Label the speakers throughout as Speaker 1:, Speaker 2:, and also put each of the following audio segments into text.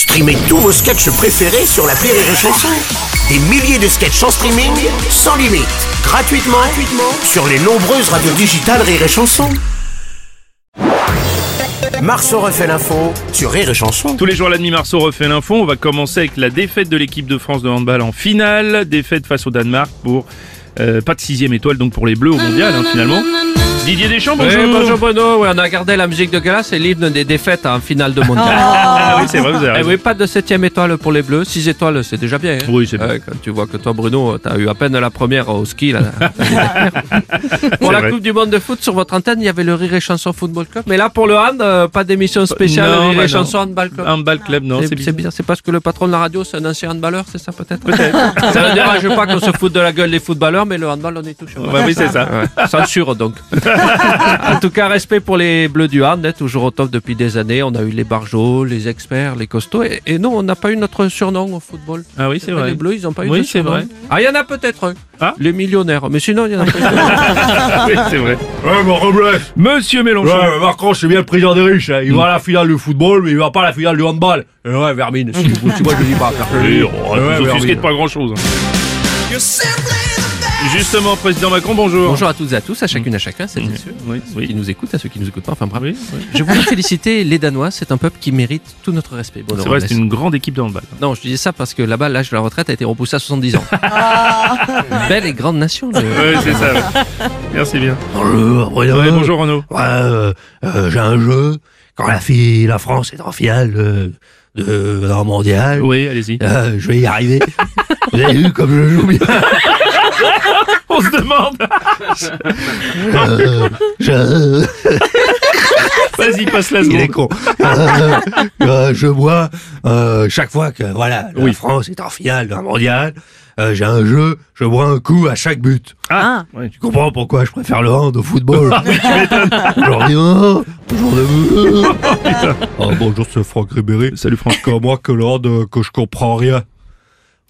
Speaker 1: Streamez tous vos sketchs préférés sur la Rire et Chanson. Des milliers de sketchs en streaming, sans limite, gratuitement, gratuitement sur les nombreuses radios digitales Rire et Chanson. Marceau refait l'info sur Rire et Chanson.
Speaker 2: Tous les jours à la Marceau refait l'info. On va commencer avec la défaite de l'équipe de France de handball en finale. Défaite face au Danemark pour euh, pas de sixième étoile donc pour les Bleus au mondial hein, finalement. Didier Deschamps,
Speaker 3: Oui,
Speaker 2: bonjour.
Speaker 3: bonjour Bruno, oui, on a gardé la musique de glace et l'hymne des défaites en finale de mondial.
Speaker 2: Ah oui, c'est vrai, vous avez
Speaker 3: Eh
Speaker 2: raison.
Speaker 3: oui, pas de septième étoile pour les Bleus, six étoiles c'est déjà bien. hein.
Speaker 2: Oui, c'est bien.
Speaker 3: Ouais, Quand tu vois que toi Bruno, t'as eu à peine la première au ski. Là, pour
Speaker 2: C'est
Speaker 3: la
Speaker 2: vrai.
Speaker 3: Coupe du Monde de foot, sur votre antenne, il y avait le Rire et Chanson Football Club. Mais là, pour le hand, euh, pas d'émission spéciale
Speaker 2: Non,
Speaker 3: Rire
Speaker 2: bah
Speaker 3: et. Chanson Handball Club.
Speaker 2: Handball club, non,
Speaker 3: C'est-
Speaker 2: c'est
Speaker 3: c'est
Speaker 2: bizarre.
Speaker 3: bizarre, c'est parce que le patron de la radio c'est un ancien handballeur, c'est ça peut-être? Ça ne dérange pas qu'on se foute de la gueule des footballeurs, mais le handball on est touché.
Speaker 2: Ouais, oui, c'est ça.
Speaker 3: Ouais, Censure donc. En tout cas, respect pour les Bleus du Hand, hein, toujours au top depuis des années. On a eu les barjots, les experts, les costauds. Et, et non, on n'a pas eu notre surnom au football.
Speaker 2: Ah oui, c'est vrai.
Speaker 3: Les Bleus, ils n'ont pas eu
Speaker 2: Oui,
Speaker 3: de
Speaker 2: c'est
Speaker 3: surnom.
Speaker 2: vrai.
Speaker 3: Ah, il y en a peut-être un.
Speaker 2: Ah.
Speaker 3: Les millionnaires. Mais sinon, il y en a pas.
Speaker 2: oui, c'est vrai.
Speaker 4: Ouais, mais Robles
Speaker 2: Monsieur Mélenchon.
Speaker 4: Ouais, Macron, c'est bien le président des riches. hein. Il va à la finale du football, mais il va pas à la finale du handball. Et ouais, Vermine, si, si moi je dis pas.
Speaker 2: Oui, on va
Speaker 4: Ouais,
Speaker 2: vous offusquer
Speaker 4: Vermine.
Speaker 2: de pas grand chose. Justement, président Macron, bonjour.
Speaker 3: Bonjour à toutes et à tous, à chacune, à chacun, c'est bien sûr.
Speaker 2: Oui,
Speaker 3: Ceux qui
Speaker 2: oui.
Speaker 3: nous écoutent, à ceux qui nous écoutent pas. Enfin bref.
Speaker 2: Oui, oui.
Speaker 3: Je voulais féliciter les Danois. C'est un peuple qui mérite tout notre respect. Bruno
Speaker 2: C'est vrai, c'est une grande équipe de handball.
Speaker 3: Non, je disais ça parce que là-bas, l'âge de la retraite a été repoussé à 70 ans. Belle et grande nation. le-
Speaker 2: Oui, c'est ça. ouais. Merci bien.
Speaker 4: Bonjour, Bruno.
Speaker 2: Ouais, bonjour Renaud.
Speaker 4: Ouais, euh, euh, j'ai un jeu. Quand la fille, la France est en finale de, de, d'un mondial,
Speaker 2: Oui, allez-y.
Speaker 4: euh, je vais y arriver. Vous avez vu comme je joue bien
Speaker 2: On se demande.
Speaker 4: Euh, je...
Speaker 2: Vas-y, passe la
Speaker 4: Il est
Speaker 2: seconde.
Speaker 4: con. Euh, euh, je bois euh, chaque fois que voilà la
Speaker 2: Oui.
Speaker 4: France est en finale d'un mondial. euh, j'ai un jeu, je bois un coup à chaque but.
Speaker 2: Ah, ouais.
Speaker 4: Tu comprends pourquoi je préfère le hand au football? Aujourd'hui, oh, bonjour de oh, Bonjour, c'est Franck Ribéry.
Speaker 2: Salut Franck.
Speaker 4: Comme moi, que le hand, que je comprends rien.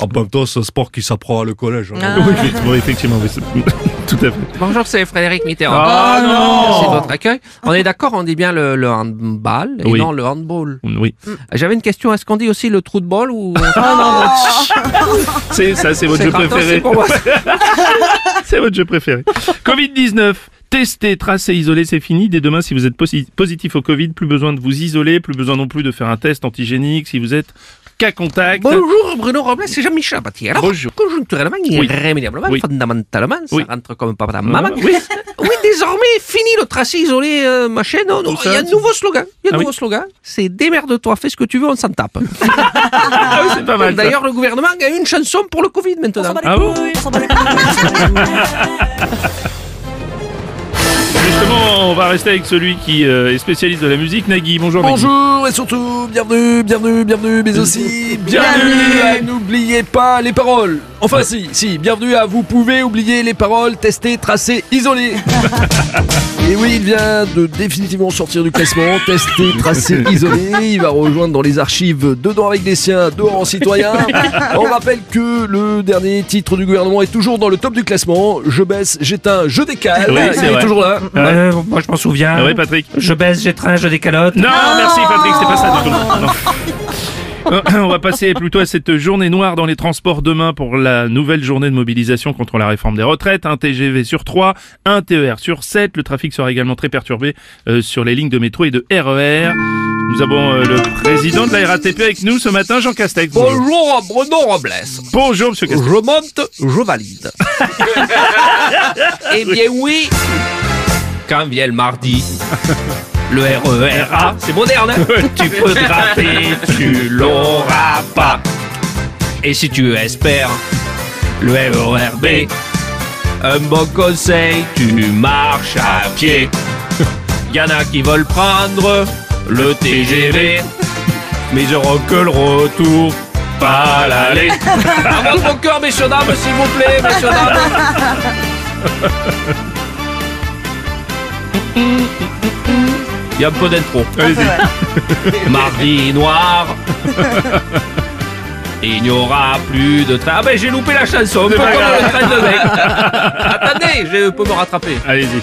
Speaker 4: En même temps, c'est un sport qui s'apprend à le collège. hein.
Speaker 2: Oui, effectivement, effectivement, oui, c'est- tout à fait.
Speaker 3: Bonjour, c'est Frédéric Mitterrand.
Speaker 2: Ah non
Speaker 3: Merci de votre accueil. On est d'accord, on dit bien le, le handball et
Speaker 2: Oui.
Speaker 3: non le handball.
Speaker 2: Oui.
Speaker 3: J'avais une question, est-ce qu'on dit aussi le trou de bol ou...
Speaker 2: C'est ça, c'est votre jeu
Speaker 3: gratos,
Speaker 2: préféré.
Speaker 3: c'est
Speaker 2: votre jeu préféré. Covid-19. Tester, tracer, isoler, c'est fini. Dès demain, si vous êtes posi- positif au Covid, plus besoin de vous isoler, plus besoin non plus de faire un test antigénique si vous êtes cas contact.
Speaker 3: Bonjour Bruno Robles, c'est Jean-Michel Apathy. Alors,
Speaker 2: Bonjour.
Speaker 3: conjoncturellement,
Speaker 2: Oui.
Speaker 3: irrémédiablement,
Speaker 2: Oui.
Speaker 3: fondamentalement, ça
Speaker 2: Oui.
Speaker 3: rentre comme papa maman.
Speaker 2: oui.
Speaker 3: Oui, désormais, fini le tracé isolé, euh, machin. Non, non, il y a
Speaker 2: ça,
Speaker 3: un nouveau slogan. Il y a un
Speaker 2: Ah
Speaker 3: nouveau
Speaker 2: oui.
Speaker 3: slogan. C'est démerde-toi, fais ce que tu veux, on s'en tape.
Speaker 2: Ah oui, c'est pas mal. ça.
Speaker 3: D'ailleurs, le gouvernement a une chanson pour le Covid maintenant.
Speaker 2: Ah bon Justement, on va rester avec celui qui euh, est spécialiste de la musique, Nagui. Bonjour, Nagui.
Speaker 5: Bonjour et surtout bienvenue, bienvenue, bienvenue, mais aussi bienvenue à n'oubliez pas les paroles. Enfin si, si, bienvenue à vous pouvez oublier les paroles, tester, tracer, isoler. et oui, il vient de définitivement sortir du classement, tester, tracer, isoler. Il va rejoindre dans les archives dedans avec des siens, dehors en citoyen. On rappelle que le dernier titre du gouvernement est toujours dans le top du classement. Je baisse, j'éteins, je décale.
Speaker 2: Oui,
Speaker 5: il est toujours là.
Speaker 3: Euh, moi, je m'en souviens.
Speaker 2: Ah oui, Patrick.
Speaker 3: Je baisse, j'étreins, je décalote.
Speaker 2: Non, merci Patrick, c'est pas ça du tout. Non. On va passer plutôt à cette journée noire dans les transports demain pour la nouvelle journée de mobilisation contre la réforme des retraites. Un TGV sur 3, un TER sur 7. Le trafic sera également très perturbé euh, sur les lignes de métro et de RER. Nous avons euh, le président de la RATP avec nous ce matin, Jean Castex. Bonjour,
Speaker 5: Bruno Robles.
Speaker 2: Bonjour monsieur Castex.
Speaker 5: Je monte, je valide.
Speaker 3: Eh bien oui, quand vient le mardi, le RERA, c'est moderne, hein tu peux te rater, tu l'auras pas. Et si tu espères le RERB, un bon conseil, tu marches à pied. Y en a qui veulent prendre le TGV, mais ils auront que le retour, pas l'aller. À votre cœur, messieurs, dames, s'il vous plaît, messieurs, dames. Il y a un peu d'intro.
Speaker 2: Allez-y.
Speaker 3: Mardi noir. Il n'y aura plus de train. Ah ben j'ai loupé la chanson. Un peu
Speaker 2: C'est
Speaker 3: comme
Speaker 2: pas
Speaker 3: le train de. Attendez, je peux me rattraper.
Speaker 2: Allez-y.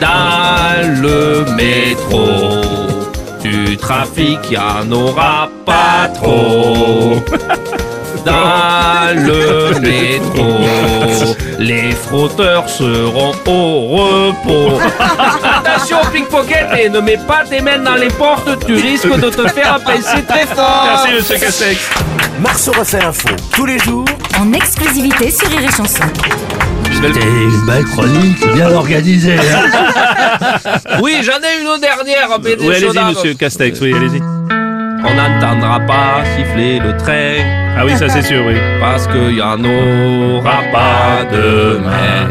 Speaker 3: Dans le métro, du trafic, y en aura pas trop. Dans le métro, les frotteurs seront au repos. Attention pickpocket et ne mets pas tes mains dans les portes, tu risques de te faire pincer très fort.
Speaker 2: Merci Monsieur Castex.
Speaker 1: Marceau refait l'info tous les jours
Speaker 6: en exclusivité sur Rire et Chanson.
Speaker 4: C'était une belle chronique, bien organisée. hein.
Speaker 3: Oui, j'en ai une dernière, BD
Speaker 2: Oui, allez-y. Monsieur Castex, oui, allez-y.
Speaker 3: On n'entendra pas siffler le train
Speaker 2: Ah oui, ça c'est sûr, oui.
Speaker 3: parce qu'il y en aura pas demain.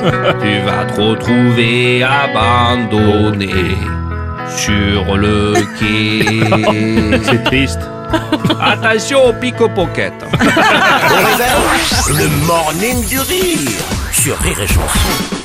Speaker 3: tu vas te retrouver abandonné sur le quai.
Speaker 2: C'est triste.
Speaker 3: Attention au pick-pocket.
Speaker 1: Le morning du rire sur Rire et Chanson.